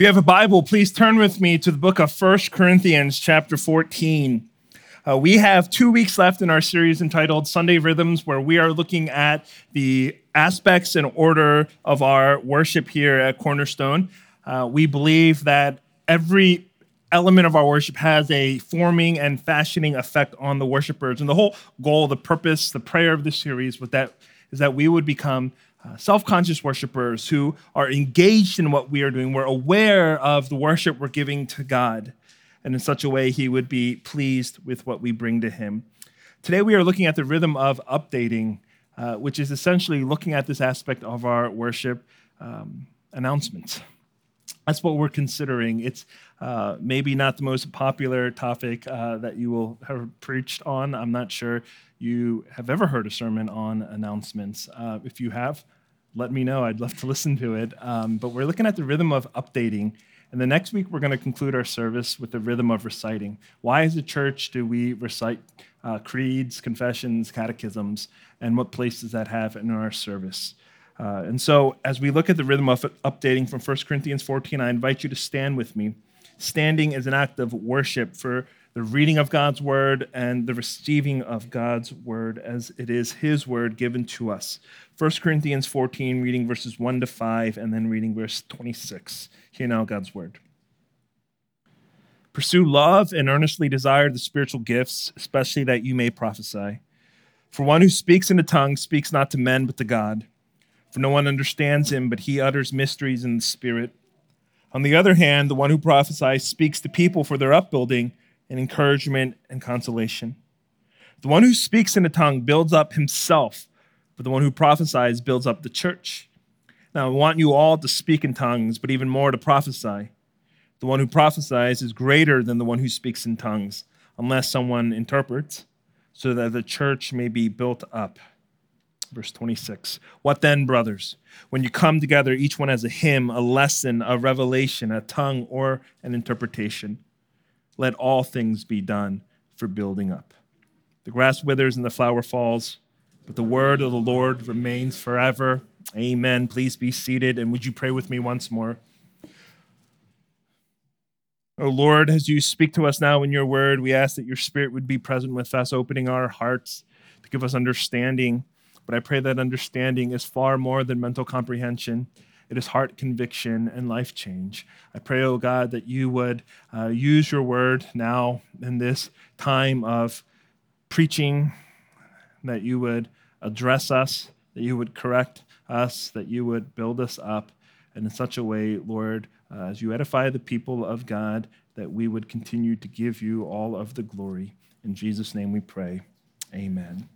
If you have a Bible, please turn with me to the book of First Corinthians, chapter 14. Uh, we have two weeks left in our series entitled Sunday Rhythms, where we are looking at the aspects and order of our worship here at Cornerstone. Uh, we believe that every element of our worship has a forming and fashioning effect on the worshipers. And the whole goal, the purpose, the prayer of this series was that, is that we would become uh, self conscious worshipers who are engaged in what we are doing. We're aware of the worship we're giving to God, and in such a way, He would be pleased with what we bring to Him. Today, we are looking at the rhythm of updating, uh, which is essentially looking at this aspect of our worship um, announcements. That's what we're considering. It's uh, maybe not the most popular topic uh, that you will have preached on. I'm not sure you have ever heard a sermon on announcements. Uh, if you have, let me know. I'd love to listen to it. Um, but we're looking at the rhythm of updating. And the next week, we're going to conclude our service with the rhythm of reciting. Why, as a church, do we recite uh, creeds, confessions, catechisms, and what place does that have in our service? Uh, and so, as we look at the rhythm of updating from 1 Corinthians 14, I invite you to stand with me. Standing is an act of worship for the reading of God's word and the receiving of God's word as it is his word given to us. 1 Corinthians 14, reading verses 1 to 5, and then reading verse 26. Hear now God's word. Pursue love and earnestly desire the spiritual gifts, especially that you may prophesy. For one who speaks in a tongue speaks not to men but to God. For no one understands him, but he utters mysteries in the Spirit. On the other hand, the one who prophesies speaks to people for their upbuilding and encouragement and consolation. The one who speaks in a tongue builds up himself, but the one who prophesies builds up the church. Now, I want you all to speak in tongues, but even more to prophesy. The one who prophesies is greater than the one who speaks in tongues, unless someone interprets, so that the church may be built up. Verse 26. What then, brothers? When you come together, each one has a hymn, a lesson, a revelation, a tongue, or an interpretation let all things be done for building up. The grass withers and the flower falls, but the word of the Lord remains forever. Amen. Please be seated, and would you pray with me once more? Oh Lord, as you speak to us now in your word, we ask that your spirit would be present with us, opening our hearts to give us understanding. But I pray that understanding is far more than mental comprehension. It is heart conviction and life change. I pray, oh God, that you would uh, use your word now in this time of preaching, that you would address us, that you would correct us, that you would build us up, and in such a way, Lord, uh, as you edify the people of God, that we would continue to give you all of the glory. In Jesus' name we pray. Amen.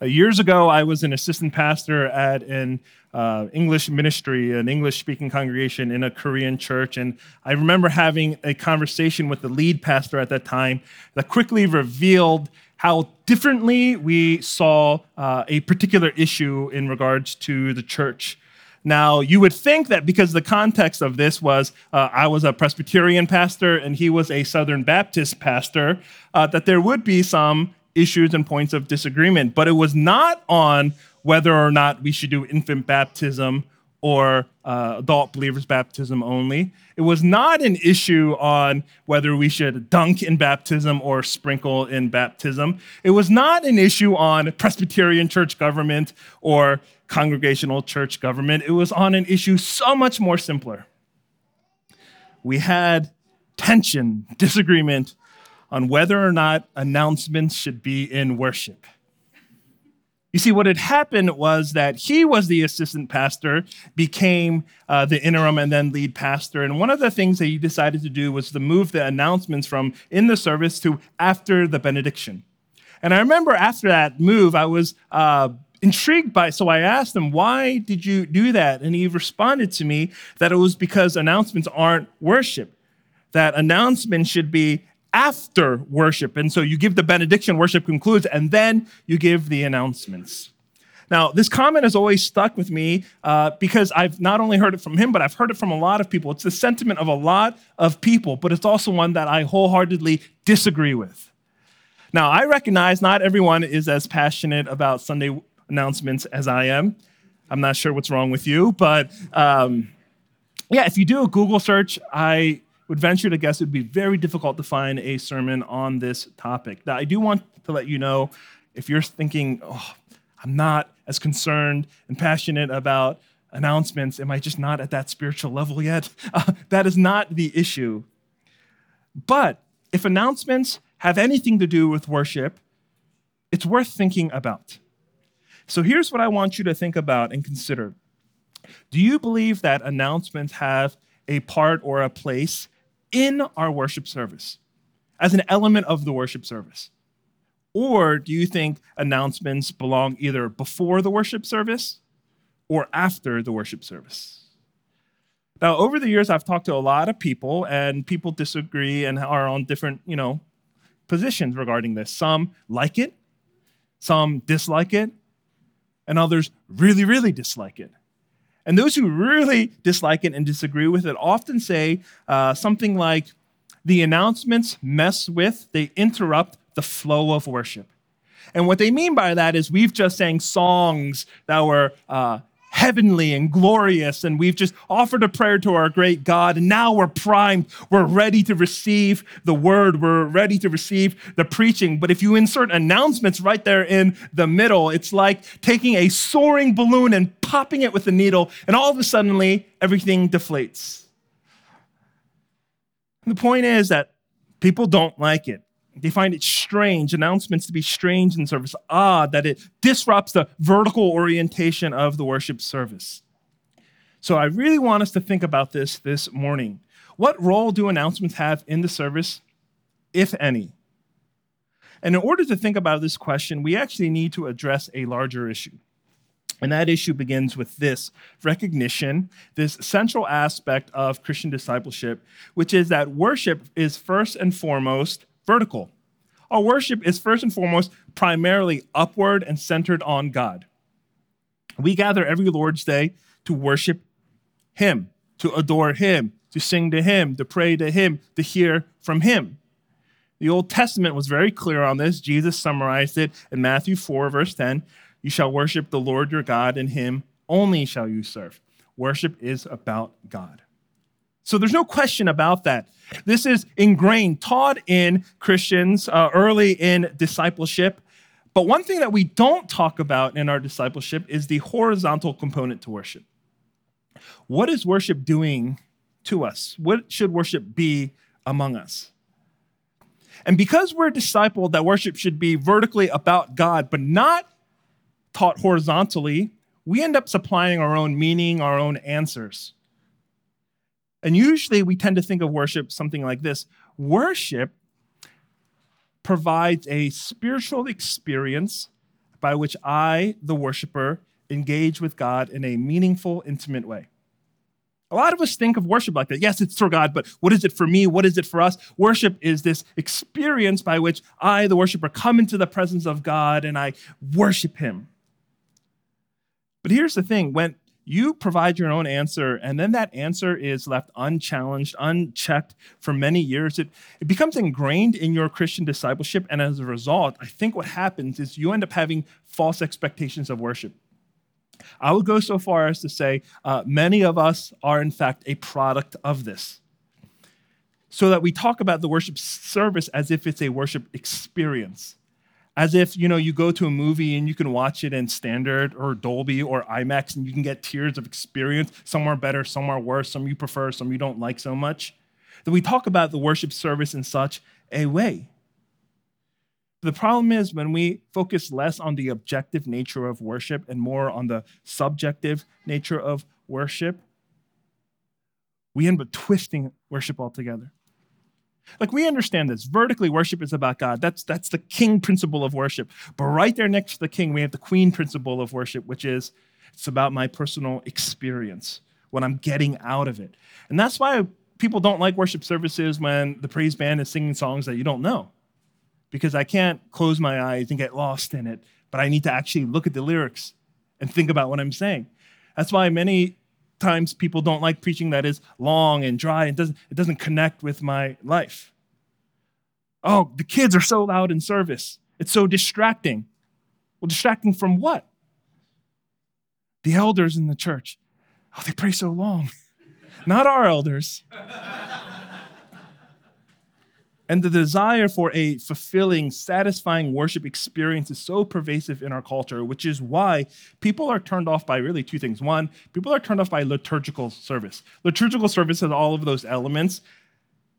Uh, years ago, I was an assistant pastor at an uh, English ministry, an English speaking congregation in a Korean church. And I remember having a conversation with the lead pastor at that time that quickly revealed how differently we saw uh, a particular issue in regards to the church. Now, you would think that because the context of this was uh, I was a Presbyterian pastor and he was a Southern Baptist pastor, uh, that there would be some issues and points of disagreement, but it was not on whether or not we should do infant baptism or uh, adult believers baptism only. It was not an issue on whether we should dunk in baptism or sprinkle in baptism. It was not an issue on Presbyterian church government or congregational church government. It was on an issue so much more simpler. We had tension, disagreement on whether or not announcements should be in worship. You see, what had happened was that he was the assistant pastor, became uh, the interim and then lead pastor. And one of the things that he decided to do was to move the announcements from in the service to after the benediction. And I remember after that move, I was uh, intrigued by it. So I asked him, Why did you do that? And he responded to me that it was because announcements aren't worship, that announcements should be after worship. And so you give the benediction, worship concludes, and then you give the announcements. Now, this comment has always stuck with me uh, because I've not only heard it from him, but I've heard it from a lot of people. It's the sentiment of a lot of people, but it's also one that I wholeheartedly disagree with. Now, I recognize not everyone is as passionate about Sunday announcements as I am. I'm not sure what's wrong with you, but um, yeah, if you do a Google search, I would venture to guess it would be very difficult to find a sermon on this topic. Now, I do want to let you know if you're thinking, oh, I'm not as concerned and passionate about announcements, am I just not at that spiritual level yet? Uh, that is not the issue. But if announcements have anything to do with worship, it's worth thinking about. So here's what I want you to think about and consider. Do you believe that announcements have a part or a place in our worship service as an element of the worship service? Or do you think announcements belong either before the worship service or after the worship service? Now, over the years, I've talked to a lot of people, and people disagree and are on different, you know, positions regarding this. Some like it, some dislike it, and others really, really dislike it. And those who really dislike it and disagree with it often say uh, something like, the announcements mess with, they interrupt the flow of worship. And what they mean by that is we've just sang songs that were uh, heavenly and glorious, and we've just offered a prayer to our great God, and now we're primed. We're ready to receive the word, we're ready to receive the preaching. But if you insert announcements right there in the middle, it's like taking a soaring balloon and popping it with a needle, and all of a sudden, everything deflates. And the point is that people don't like it. They find it strange, announcements to be strange in service, odd, that it disrupts the vertical orientation of the worship service. So I really want us to think about this this morning. What role do announcements have in the service, if any? And in order to think about this question, we actually need to address a larger issue. And that issue begins with this recognition, this central aspect of Christian discipleship, which is that worship is first and foremost vertical. Our worship is first and foremost primarily upward and centered on God. We gather every Lord's Day to worship Him, to adore Him, to sing to Him, to pray to Him, to hear from Him. The Old Testament was very clear on this. Jesus summarized it in Matthew 4, verse 10 You shall worship the Lord your God, and Him only shall you serve. Worship is about God. So there's no question about that. This is ingrained, taught in Christians uh, early in discipleship. But one thing that we don't talk about in our discipleship is the horizontal component to worship. What is worship doing to us? What should worship be among us? And because we're discipled that worship should be vertically about God, but not taught horizontally, we end up supplying our own meaning, our own answers. And usually we tend to think of worship something like this worship provides a spiritual experience by which I, the worshiper, engage with God in a meaningful, intimate way. A lot of us think of worship like that. Yes, it's for God, but what is it for me? What is it for us? Worship is this experience by which I, the worshiper, come into the presence of God and I worship Him. But here's the thing when you provide your own answer, and then that answer is left unchallenged, unchecked for many years. It, it becomes ingrained in your Christian discipleship. And as a result, I think what happens is you end up having false expectations of worship. I would go so far as to say uh, many of us are, in fact, a product of this. So that we talk about the worship service as if it's a worship experience as if you know you go to a movie and you can watch it in standard or dolby or imax and you can get tiers of experience. Some are better some are worse some you prefer some you don't like so much. That we talk about the worship service in such a way. The problem is when we focus less on the objective nature of worship and more on the subjective nature of worship we end up twisting worship altogether like we understand this. Vertically, worship is about God. That's that's the king principle of worship. But right there next to the king, we have the queen principle of worship, which is it's about my personal experience, what I'm getting out of it. And that's why people don't like worship services when the praise band is singing songs that you don't know. Because I can't close my eyes and get lost in it, but I need to actually look at the lyrics and think about what I'm saying. That's why many times people don't like preaching that is long and dry and doesn't, it doesn't connect with my life. Oh, the kids are so loud in service. It's so distracting. Well, distracting from what? The elders in the church. Oh, they pray so long. not our elders. And the desire for a fulfilling, satisfying worship experience is so pervasive in our culture, which is why people are turned off by really two things. One, people are turned off by liturgical service. Liturgical service has all of those elements.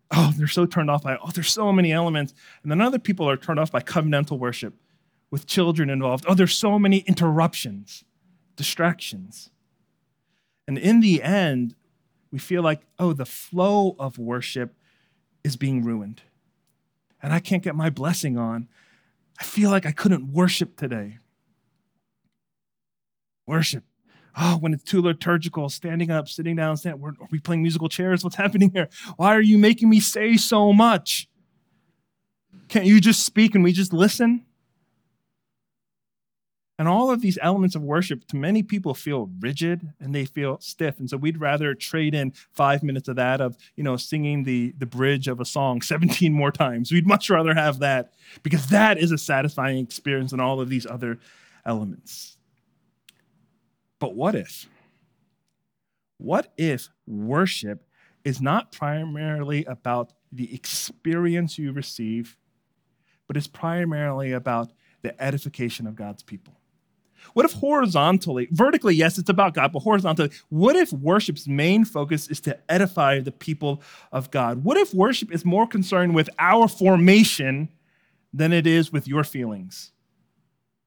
Oh, they're so turned off by, oh, there's so many elements. And then other people are turned off by covenantal worship with children involved. Oh, there's so many interruptions, distractions. And in the end, we feel like, oh, the flow of worship is being ruined and I can't get my blessing on. I feel like I couldn't worship today. Worship. Oh, when it's too liturgical, standing up, sitting down, stand, are we playing musical chairs? What's happening here? Why are you making me say so much? Can't you just speak and we just listen? And all of these elements of worship to many people feel rigid and they feel stiff. And so we'd rather trade in five minutes of that, of you know, singing the, the bridge of a song 17 more times. We'd much rather have that because that is a satisfying experience than all of these other elements. But what if? What if worship is not primarily about the experience you receive, but is primarily about the edification of God's people? What if horizontally, vertically, yes, it's about God, but horizontally, what if worship's main focus is to edify the people of God? What if worship is more concerned with our formation than it is with your feelings?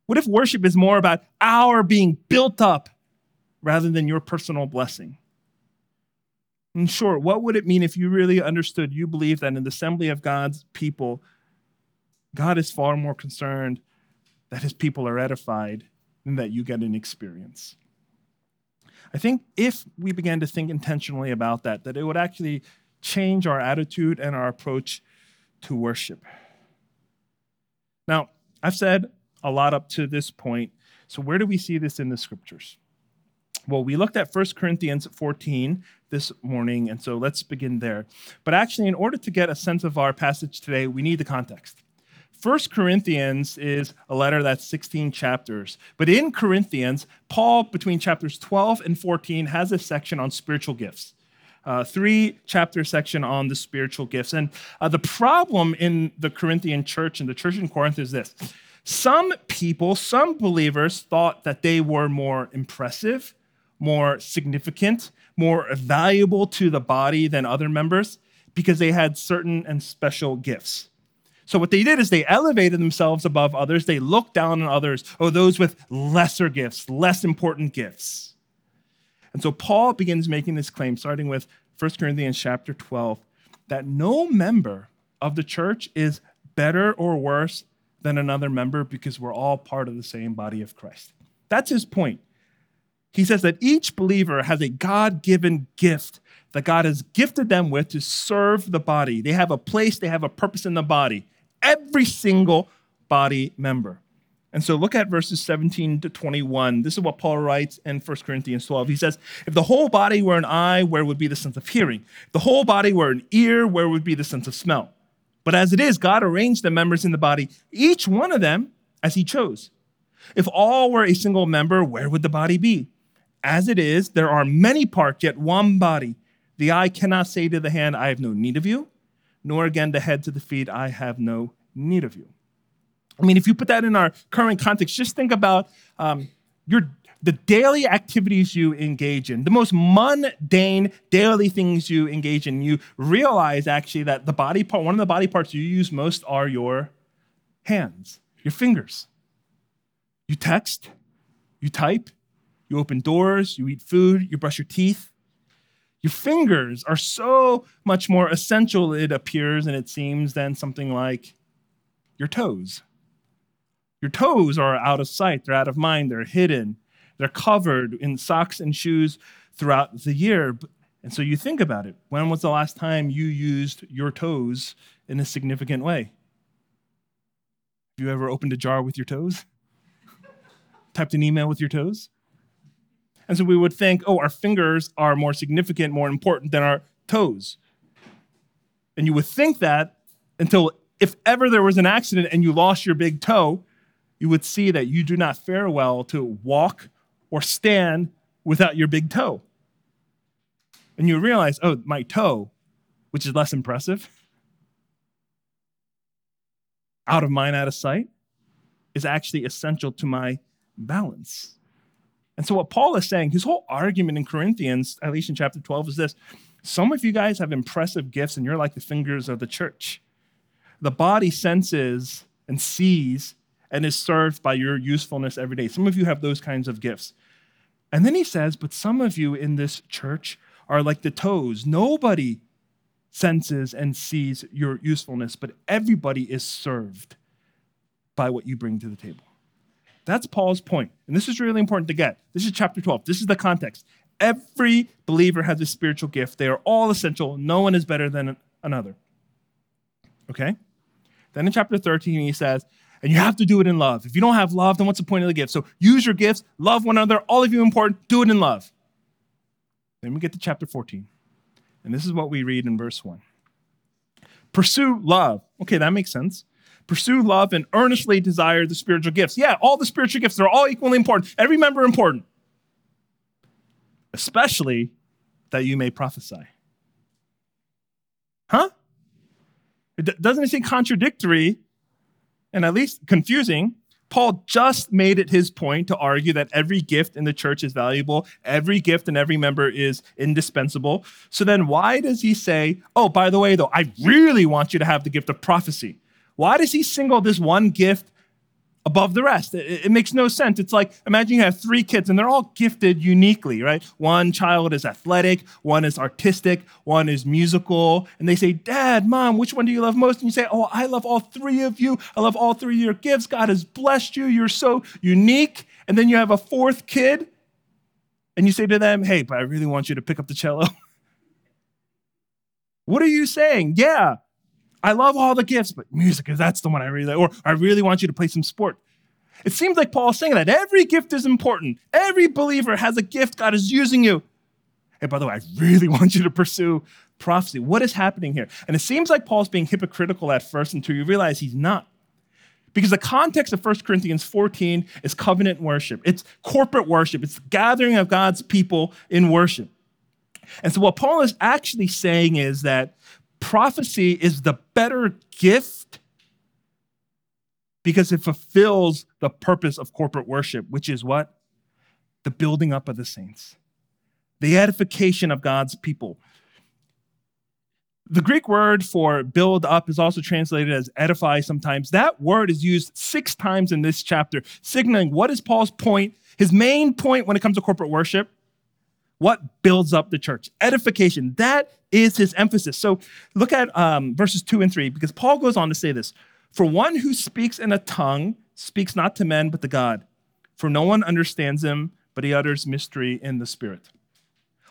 What if worship is more about our being built up rather than your personal blessing? In short, what would it mean if you really understood, you believe that in the assembly of God's people, God is far more concerned that his people are edified and that you get an experience. I think if we began to think intentionally about that, that it would actually change our attitude and our approach to worship. Now, I've said a lot up to this point. So, where do we see this in the scriptures? Well, we looked at 1 Corinthians 14 this morning, and so let's begin there. But actually, in order to get a sense of our passage today, we need the context. First Corinthians is a letter that's 16 chapters. But in Corinthians, Paul, between chapters 12 and 14, has a section on spiritual gifts. Uh, three chapter section on the spiritual gifts. And uh, the problem in the Corinthian church and the church in Corinth is this some people, some believers thought that they were more impressive, more significant, more valuable to the body than other members because they had certain and special gifts. So what they did is they elevated themselves above others. They looked down on others, or those with lesser gifts, less important gifts. And so Paul begins making this claim, starting with 1 Corinthians chapter 12, that no member of the church is better or worse than another member because we're all part of the same body of Christ. That's his point. He says that each believer has a God given gift that God has gifted them with to serve the body. They have a place, they have a purpose in the body. Every single body member. And so look at verses 17 to 21. This is what Paul writes in 1 Corinthians 12. He says, If the whole body were an eye, where would be the sense of hearing? If the whole body were an ear, where would be the sense of smell? But as it is, God arranged the members in the body, each one of them as he chose. If all were a single member, where would the body be? As it is, there are many parts, yet one body. The eye cannot say to the hand, I have no need of you, nor again the head to the feet, I have no need of you. I mean, if you put that in our current context, just think about um, your the daily activities you engage in, the most mundane daily things you engage in. You realize actually that the body part, one of the body parts you use most are your hands, your fingers. You text, you type, you open doors, you eat food, you brush your teeth. Your fingers are so much more essential, it appears and it seems, than something like your toes. Your toes are out of sight, they're out of mind, they're hidden, they're covered in socks and shoes throughout the year. And so you think about it. When was the last time you used your toes in a significant way? Have you ever opened a jar with your toes? Typed an email with your toes? And so we would think, oh, our fingers are more significant, more important than our toes. And you would think that until if ever there was an accident and you lost your big toe, you would see that you do not fare well to walk or stand without your big toe. and you realize, oh, my toe, which is less impressive, out of mind, out of sight, is actually essential to my balance. And so, what Paul is saying, his whole argument in Corinthians, at least in chapter 12, is this some of you guys have impressive gifts, and you're like the fingers of the church. The body senses and sees and is served by your usefulness every day. Some of you have those kinds of gifts. And then he says, But some of you in this church are like the toes. Nobody senses and sees your usefulness, but everybody is served by what you bring to the table. That's Paul's point. And this is really important to get. This is chapter 12. This is the context. Every believer has a spiritual gift. They are all essential. No one is better than another. Okay? Then in chapter 13, he says, and you have to do it in love. If you don't have love, then what's the point of the gift? So use your gifts, love one another, all of you important, do it in love. Then we get to chapter 14. And this is what we read in verse 1. Pursue love. Okay, that makes sense. Pursue love and earnestly desire the spiritual gifts. Yeah, all the spiritual gifts, they're all equally important. Every member important. Especially that you may prophesy. Huh? It doesn't it seem contradictory and at least confusing Paul just made it his point to argue that every gift in the church is valuable, every gift and every member is indispensable. So then, why does he say, oh, by the way, though, I really want you to have the gift of prophecy? Why does he single this one gift above the rest. It, it, makes no sense. It's like imagine you have three kids and they're all gifted uniquely, right? One child is athletic, one is artistic, one is musical, and they say, "Dad, Mom, which one do you love most?" And you say, "Oh, I love all three of you. I love all three of your gifts. God has blessed you. You're so unique." And then you have a fourth kid, and you say to them, "Hey, but I really want you to pick up the cello." what are you saying? Yeah, I love all the gifts, but music is that's the one I really or I really want you to play some sport. It seems like Paul's saying that every gift is important. Every believer has a gift God is using you. And by the way, I really want you to pursue prophecy. What is happening here? And it seems like Paul's being hypocritical at first until you realize he's not. Because the context of 1 Corinthians 14 is covenant worship. It's corporate worship. It's the gathering of God's people in worship. And so what Paul is actually saying is that prophecy is the better gift because it fulfills the purpose of corporate worship, which is what? The building up of the saints, the edification of God's people. The Greek word for build up is also translated as edify sometimes. That word is used six times in this chapter, signaling what is Paul's point, his main point when it comes to corporate worship? What builds up the church? Edification. That is his emphasis. So look at um, verses two and three, because Paul goes on to say this For one who speaks in a tongue speaks not to men, but to God. For no one understands him, but he utters mystery in the Spirit.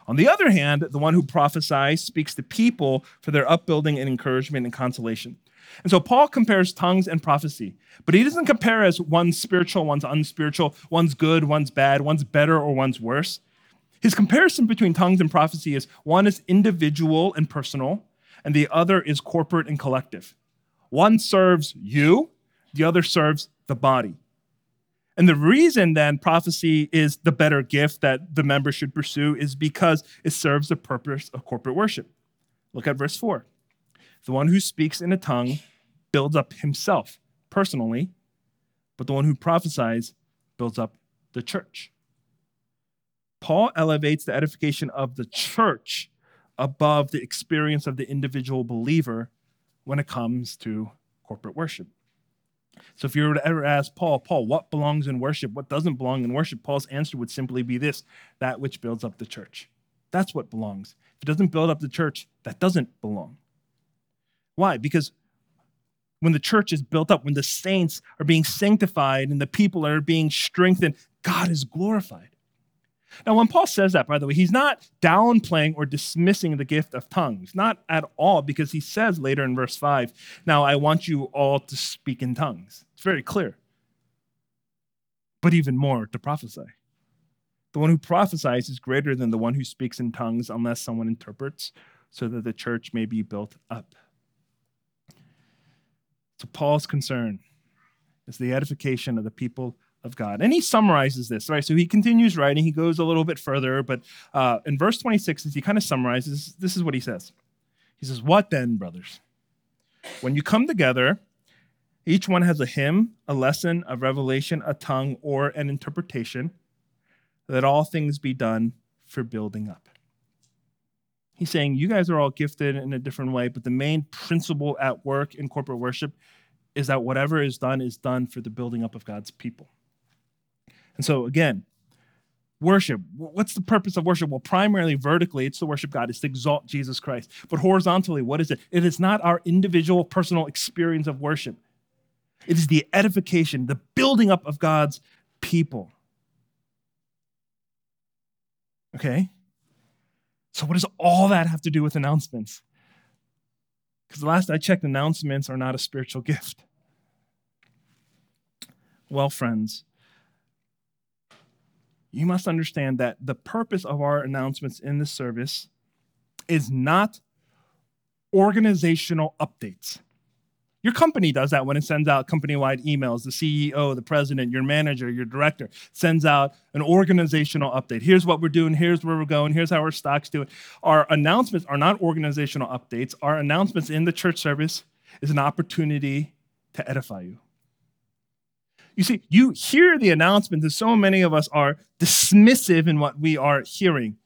On the other hand, the one who prophesies speaks to people for their upbuilding and encouragement and consolation. And so Paul compares tongues and prophecy, but he doesn't compare as one's spiritual, one's unspiritual, one's good, one's bad, one's better, or one's worse. His comparison between tongues and prophecy is one is individual and personal, and the other is corporate and collective. One serves you, the other serves the body. And the reason then prophecy is the better gift that the member should pursue is because it serves the purpose of corporate worship. Look at verse 4. The one who speaks in a tongue builds up himself personally, but the one who prophesies builds up the church. Paul elevates the edification of the church above the experience of the individual believer when it comes to corporate worship. So if you were to ever ask Paul, Paul, what belongs in worship? What doesn't belong in worship? Paul's answer would simply be this that which builds up the church. That's what belongs. If it doesn't build up the church, that doesn't belong. Why? Because when the church is built up, when the saints are being sanctified and the people are being strengthened, God is glorified. Now, when Paul says that, by the way, he's not downplaying or dismissing the gift of tongues, not at all, because he says later in verse 5, Now I want you all to speak in tongues. It's very clear. But even more, to prophesy. The one who prophesies is greater than the one who speaks in tongues unless someone interprets, so that the church may be built up. So, Paul's concern is the edification of the people of God. And he summarizes this, right? So he continues writing. He goes a little bit further, but uh, in verse 26, as he kind of summarizes, this is what he says. He says, What then, brothers? When you come together, each one has a hymn, a lesson, a revelation, a tongue, or an interpretation, that all things be done for building up. He's saying you guys are all gifted in a different way, but the main principle at work in corporate worship is that whatever is done is done for the building up of God's people. And so, again, worship. What's the purpose of worship? Well, primarily vertically, it's to worship God, it's to exalt Jesus Christ. But horizontally, what is it? It is not our individual personal experience of worship, it is the edification, the building up of God's people. Okay? So, what does all that have to do with announcements? Because last I checked, announcements are not a spiritual gift. Well, friends, you must understand that the purpose of our announcements in this service is not organizational updates. Your company does that when it sends out company wide emails. The CEO, the president, your manager, your director sends out an organizational update. Here's what we're doing, here's where we're going, here's how our stock's doing. Our announcements are not organizational updates. Our announcements in the church service is an opportunity to edify you. You see, you hear the announcement, and so many of us are dismissive in what we are hearing.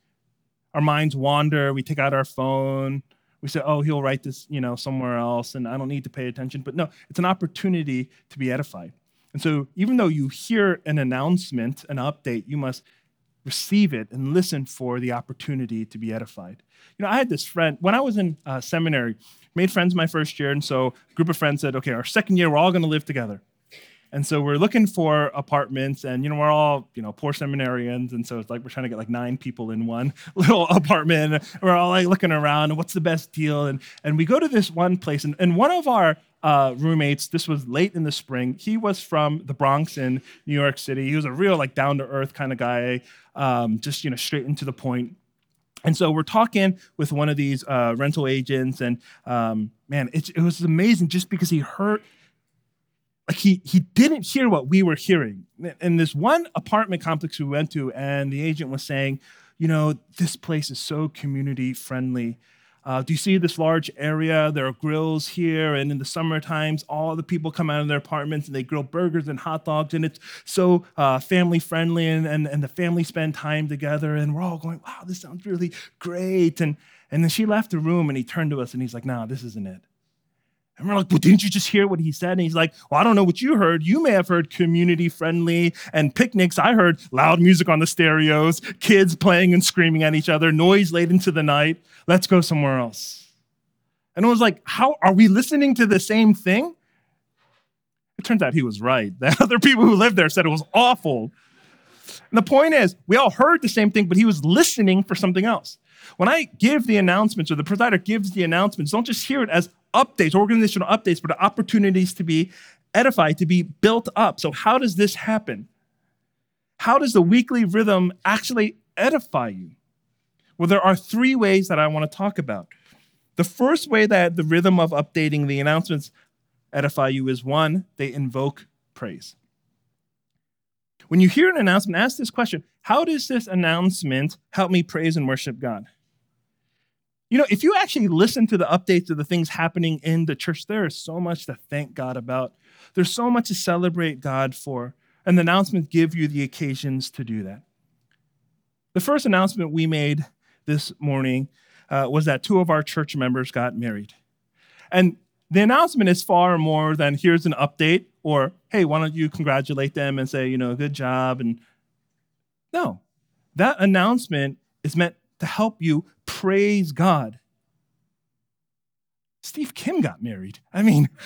Our minds wander, we take out our phone, we say, oh, he'll write this, you know, somewhere else, and I don't need to pay attention. But no, it's an opportunity to be edified. And so even though you hear an announcement, an update, you must receive it and listen for the opportunity to be edified. You know, I had this friend, when I was in uh, seminary, made friends my first year, and so a group of friends said, okay, our second year, we're all gonna live together. And so we're looking for apartments, and you know, we're all, you know, poor seminarians, and so it's like we're trying to get like nine people in one little apartment. We're all like looking around, and what's the best deal? And and we go to this one place, and, and one of our uh, roommates, this was late in the spring. He was from the Bronx in New York City. He was a real like down to earth kind of guy, um, just you know, straight into the point. And so we're talking with one of these uh, rental agents, and um, man, it, it was amazing just because he heard like he he didn't hear what we were hearing. In this one apartment complex we went to, and the agent was saying, you know, this place is so community friendly. Uh, do you see this large area? There are grills here, and in the summer times, all the people come out of their apartments and they grill burgers and hot dogs, and it's so uh, family friendly, and, and, and the family spend time together, and we're all going, wow, this sounds really great. And, and then she left the room, and he turned to us, and he's like, nah, this isn't it. And we're like, well, didn't you just hear what he said? And he's like, well, I don't know what you heard. You may have heard community friendly and picnics. I heard loud music on the stereos, kids playing and screaming at each other, noise late into the night. Let's go somewhere else. And I was like, how are we listening to the same thing? It turns out he was right. The other people who lived there said it was awful. And the point is, we all heard the same thing, but he was listening for something else. When I give the announcements or the presider gives the announcements, don't just hear it as updates, organizational updates, but opportunities to be edified, to be built up. So, how does this happen? How does the weekly rhythm actually edify you? Well, there are three ways that I want to talk about. The first way that the rhythm of updating the announcements edify you is one, they invoke praise. When you hear an announcement, ask this question How does this announcement help me praise and worship God? You know, if you actually listen to the updates of the things happening in the church, there is so much to thank God about. There's so much to celebrate God for. And the announcements give you the occasions to do that. The first announcement we made this morning uh, was that two of our church members got married. And the announcement is far more than here's an update or, hey, why don't you congratulate them and say, you know, good job. And no, that announcement is meant to help you praise God. Steve Kim got married. I mean,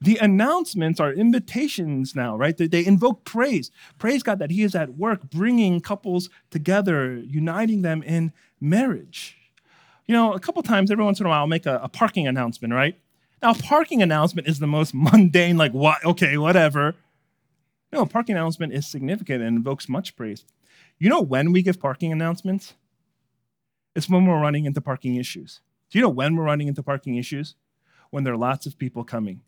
the announcements are invitations now, right? They, invoke praise. Praise God that He is at work bringing couples together, uniting them in marriage. You know, a couple times, every once in a while, I'll make a, a parking announcement, right? Now, parking announcement is the most mundane, like, what? Okay, whatever. No, parking announcement is significant and invokes much praise. You know when we give parking announcements? It's when we're running into parking issues. Do you know when we're running into parking issues? when there are lots of people coming.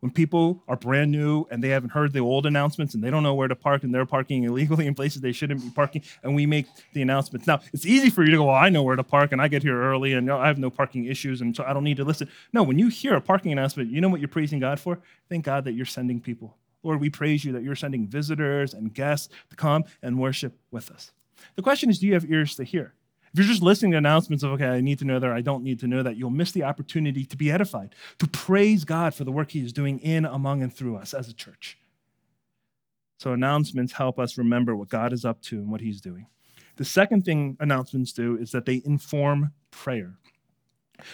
When people are brand new and they haven't heard the old announcements and they don't know where to park and they're parking illegally in places they shouldn't be parking, and we make the announcements. Now, it's easy for you to go, Well, I know where to park and I get here early and I have no parking issues and so I don't need to listen. No, when you hear a parking announcement, you know what you're praising God for? Thank God that you're sending people. Lord, we praise you that you're sending visitors and guests to come and worship with us. The question is, do you have ears to hear? If you're just listening to announcements of, okay, I need to know that, I don't need to know that, you'll miss the opportunity to be edified, to praise God for the work He is doing in, among, and through us as a church. So, announcements help us remember what God is up to and what He's doing. The second thing announcements do is that they inform prayer.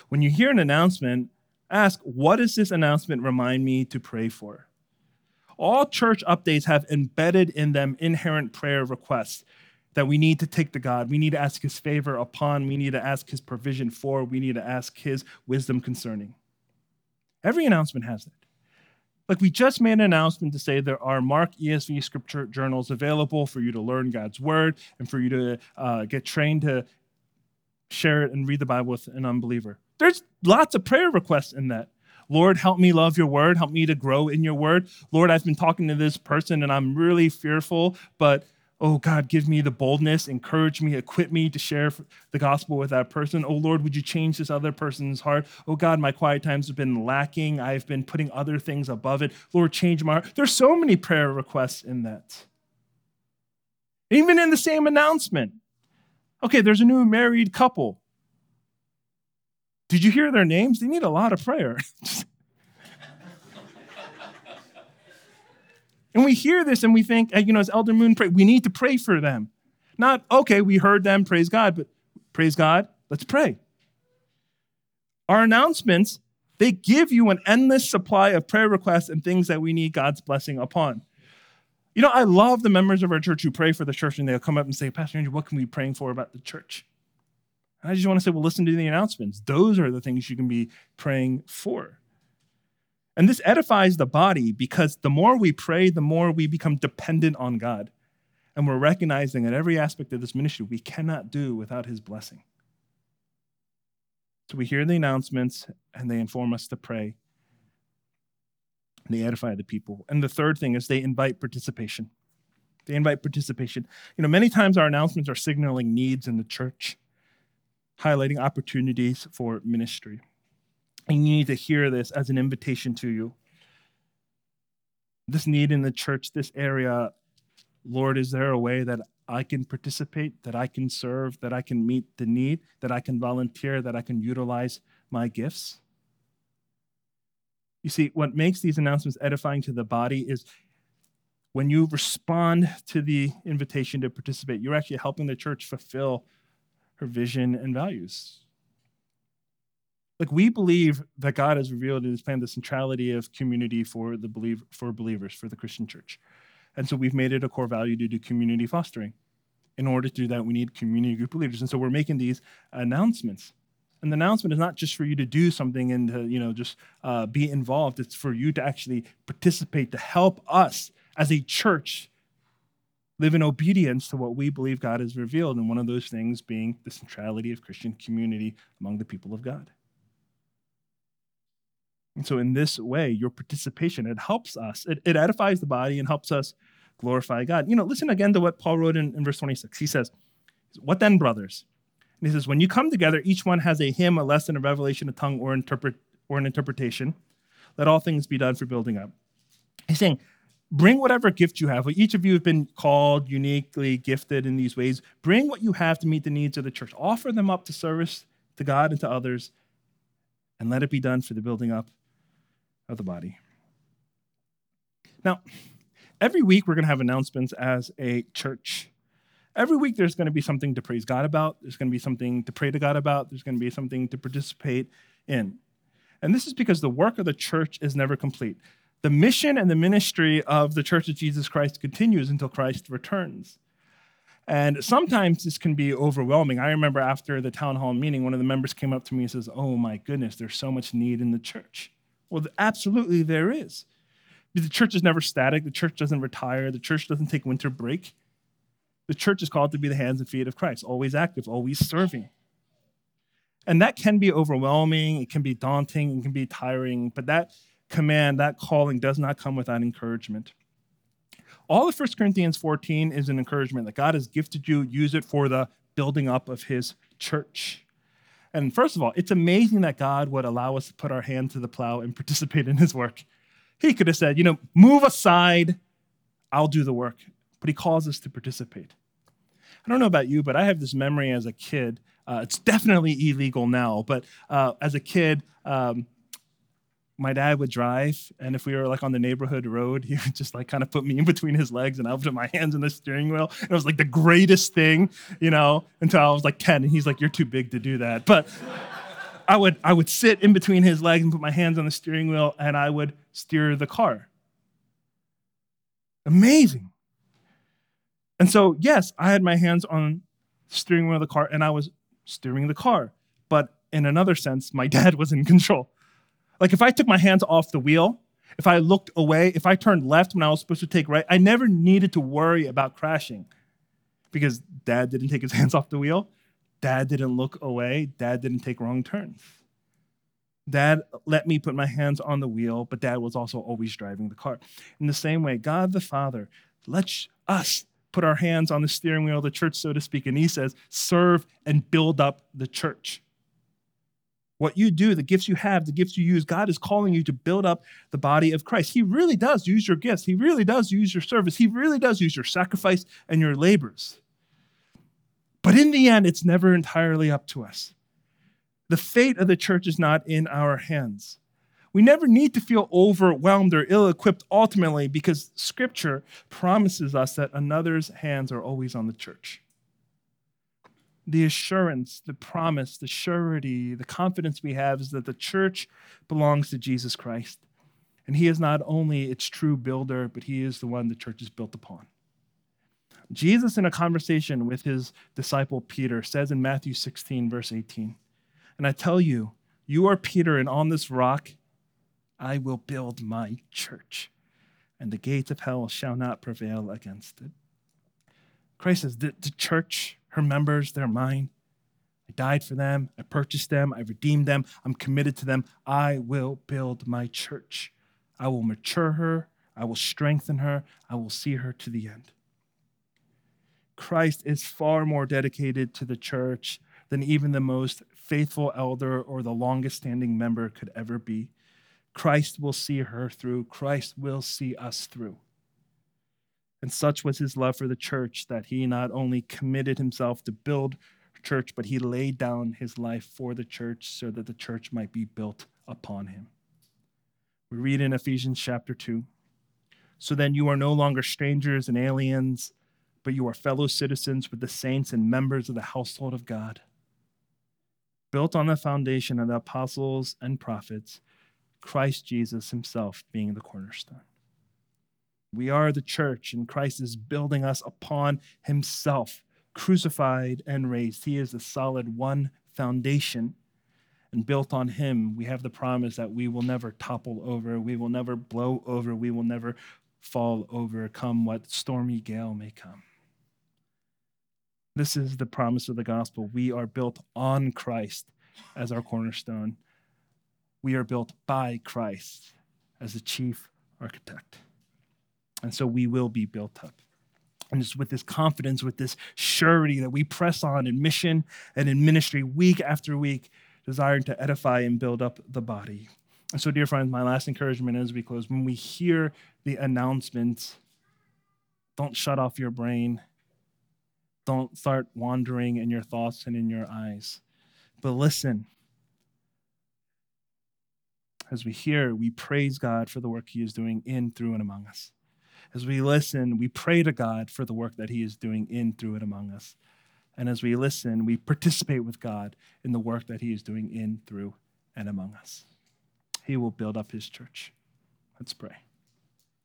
When you hear an announcement, ask, what does this announcement remind me to pray for? All church updates have embedded in them inherent prayer requests that we need to take to God. We need to ask His favor upon. We need to ask His provision for. We need to ask His wisdom concerning. Every announcement has that. Like we just made an announcement to say there are Mark ESV scripture journals available for you to learn God's word and for you to uh, get trained to share it and read the Bible with an unbeliever. There's lots of prayer requests in that. Lord, help me love your word. Help me to grow in your word. Lord, I've been talking to this person and I'm really fearful, but Oh God, give me the boldness, encourage me, equip me to share the gospel with that person. Oh Lord, would you change this other person's heart? Oh God, my quiet times have been lacking. I've been putting other things above it. Lord, change my heart. There's so many prayer requests in that. Even in the same announcement. Okay, there's a new married couple. Did you hear their names? They need a lot of prayer. And we hear this and we think, you know, as Elder Moon prayed, we need to pray for them. Not, okay, we heard them, praise God, but praise God, let's pray. Our announcements, they give you an endless supply of prayer requests and things that we need God's blessing upon. You know, I love the members of our church who pray for the church and they'll come up and say, Pastor Andrew, what can we be praying for about the church? And I just want to say, well, listen to the announcements. Those are the things you can be praying for. And this edifies the body because the more we pray, the more we become dependent on God. And we're recognizing that every aspect of this ministry we cannot do without his blessing. So we hear the announcements and they inform us to pray. They edify the people. And the third thing is they invite participation. They invite participation. You know, many times our announcements are signaling needs in the church, highlighting opportunities for ministry. And you need to hear this as an invitation to you. This need in the church, this area, Lord, is there a way that I can participate, that I can serve, that I can meet the need, that I can volunteer, that I can utilize my gifts? You see, what makes these announcements edifying to the body is when you respond to the invitation to participate, you're actually helping the church fulfill her vision and values. Like we believe that God has revealed in his plan the centrality of community for the believe for believers, for the Christian church. And so we've made it a core value to do community fostering. In order to do that, we need community group leaders. And so we're making these announcements. And the announcement is not just for you to do something and to, you know, just uh, be involved. It's for you to actually participate, to help us as a church live in obedience to what we believe God has revealed. And one of those things being the centrality of Christian community among the people of God. And so, in this way, your participation, it helps us, it, it edifies the body and helps us glorify God. You know, listen again to what Paul wrote in, in verse 26. He says, What then, brothers? And he says, When you come together, each one has a hymn, a lesson, a revelation, a tongue, or, interpret, or an interpretation. Let all things be done for building up. He's saying, Bring whatever gift you have. Each of you have been called, uniquely gifted in these ways. Bring what you have to meet the needs of the church. Offer them up to service to God and to others, and let it be done for the building up of the body. Now, every week we're going to have announcements as a church. Every week there's going to be something to praise God about, there's going to be something to pray to God about, there's going to be something to participate in. And this is because the work of the church is never complete. The mission and the ministry of the Church of Jesus Christ continues until Christ returns. And sometimes this can be overwhelming. I remember after the town hall meeting, one of the members came up to me and says, Oh my goodness, there's so much need in the church. Well, absolutely there is. The church is never static. The church doesn't retire. The church doesn't take winter break. The church is called to be the hands and feet of Christ, always active, always serving. And that can be overwhelming, it can be daunting, it can be tiring, but that command, that calling does not come without encouragement. All of 1 Corinthians 14 is an encouragement that God has gifted you, use it for the building up of his church. And first of all, it's amazing that God would allow us to put our hand to the plow and participate in his work. He could have said, you know, move aside, I'll do the work. But he calls us to participate. I don't know about you, but I have this memory as a kid. Uh, it's definitely illegal now, but uh, as a kid, um, my dad would drive, and if we were like on the neighborhood road, he would just like kind of put me in between his legs, and I would put my hands on the steering wheel. And it was like the greatest thing, you know, until I was like 10, and he's like, You're too big to do that. But I would I would sit in between his legs and put my hands on the steering wheel, and I would steer the car. Amazing. And so, yes, I had my hands on the steering wheel of the car, and I was steering the car. But in another sense, my dad was in control. Like if I took my hands off the wheel, if I looked away, if I turned left when I was supposed to take right, I never needed to worry about crashing because dad didn't take his hands off the wheel. Dad didn't look away. Dad didn't take wrong turns. Dad let me put my hands on the wheel, but dad was also always driving the car. In the same way, God the Father lets us put our hands on the steering wheel of the church, so to speak, and he says, serve and build up the church what you do, the gifts you have, the gifts you use, God is calling you to build up the body of Christ. He really does use your gifts. He really does use your service. He really does use your sacrifice and your labors. But in the end, it's never entirely up to us. The fate of the church is not in our hands. We never need to feel overwhelmed or ill equipped ultimately because scripture promises us that another's hands are always on the church the assurance, the promise, the surety, the confidence we have is that the church belongs to Jesus Christ. And he is not only its true builder, but he is the one the church is built upon. Jesus, in a conversation with his disciple Peter, says in Matthew 16, verse 18, And I tell you, you are Peter, and on this rock I will build my church, and the gates of hell shall not prevail against it. Christ says, the, the church her members, they're mine. I died for them. I purchased them. I redeemed them. I'm committed to them. I will build my church. I will mature her. I will strengthen her. I will see her to the end. Christ is far more dedicated to the church than even the most faithful elder or the longest standing member could ever be. Christ will see her through. Christ will see us through. And such was his love for the church that he not only committed himself to build church, but he laid down his life for the church so that the church might be built upon him. We read in Ephesians chapter 2 So then you are no longer strangers and aliens, but you are fellow citizens with the saints and members of the household of God, built on the foundation of the apostles and prophets, Christ Jesus himself being the cornerstone. We are the church, and Christ is building us upon himself, crucified and raised. He is the solid one foundation. And built on him, we have the promise that we will never topple over, we will never blow over, we will never fall over, come what stormy gale may come. This is the promise of the gospel. We are built on Christ as our cornerstone. We are built by Christ as the chief architect. And so we will be built up. And it's with this confidence, with this surety that we press on in mission and in ministry week after week, desiring to edify and build up the body. And so, dear friends, my last encouragement as we close when we hear the announcement, don't shut off your brain. Don't start wandering in your thoughts and in your eyes. But listen. As we hear, we praise God for the work He is doing in, through, and among us as we listen, we pray to God for the work that He is doing in, through, and among us. And as we listen, we participate with God in the work that He is doing in, through, and among us. He will build up His church. Let's pray.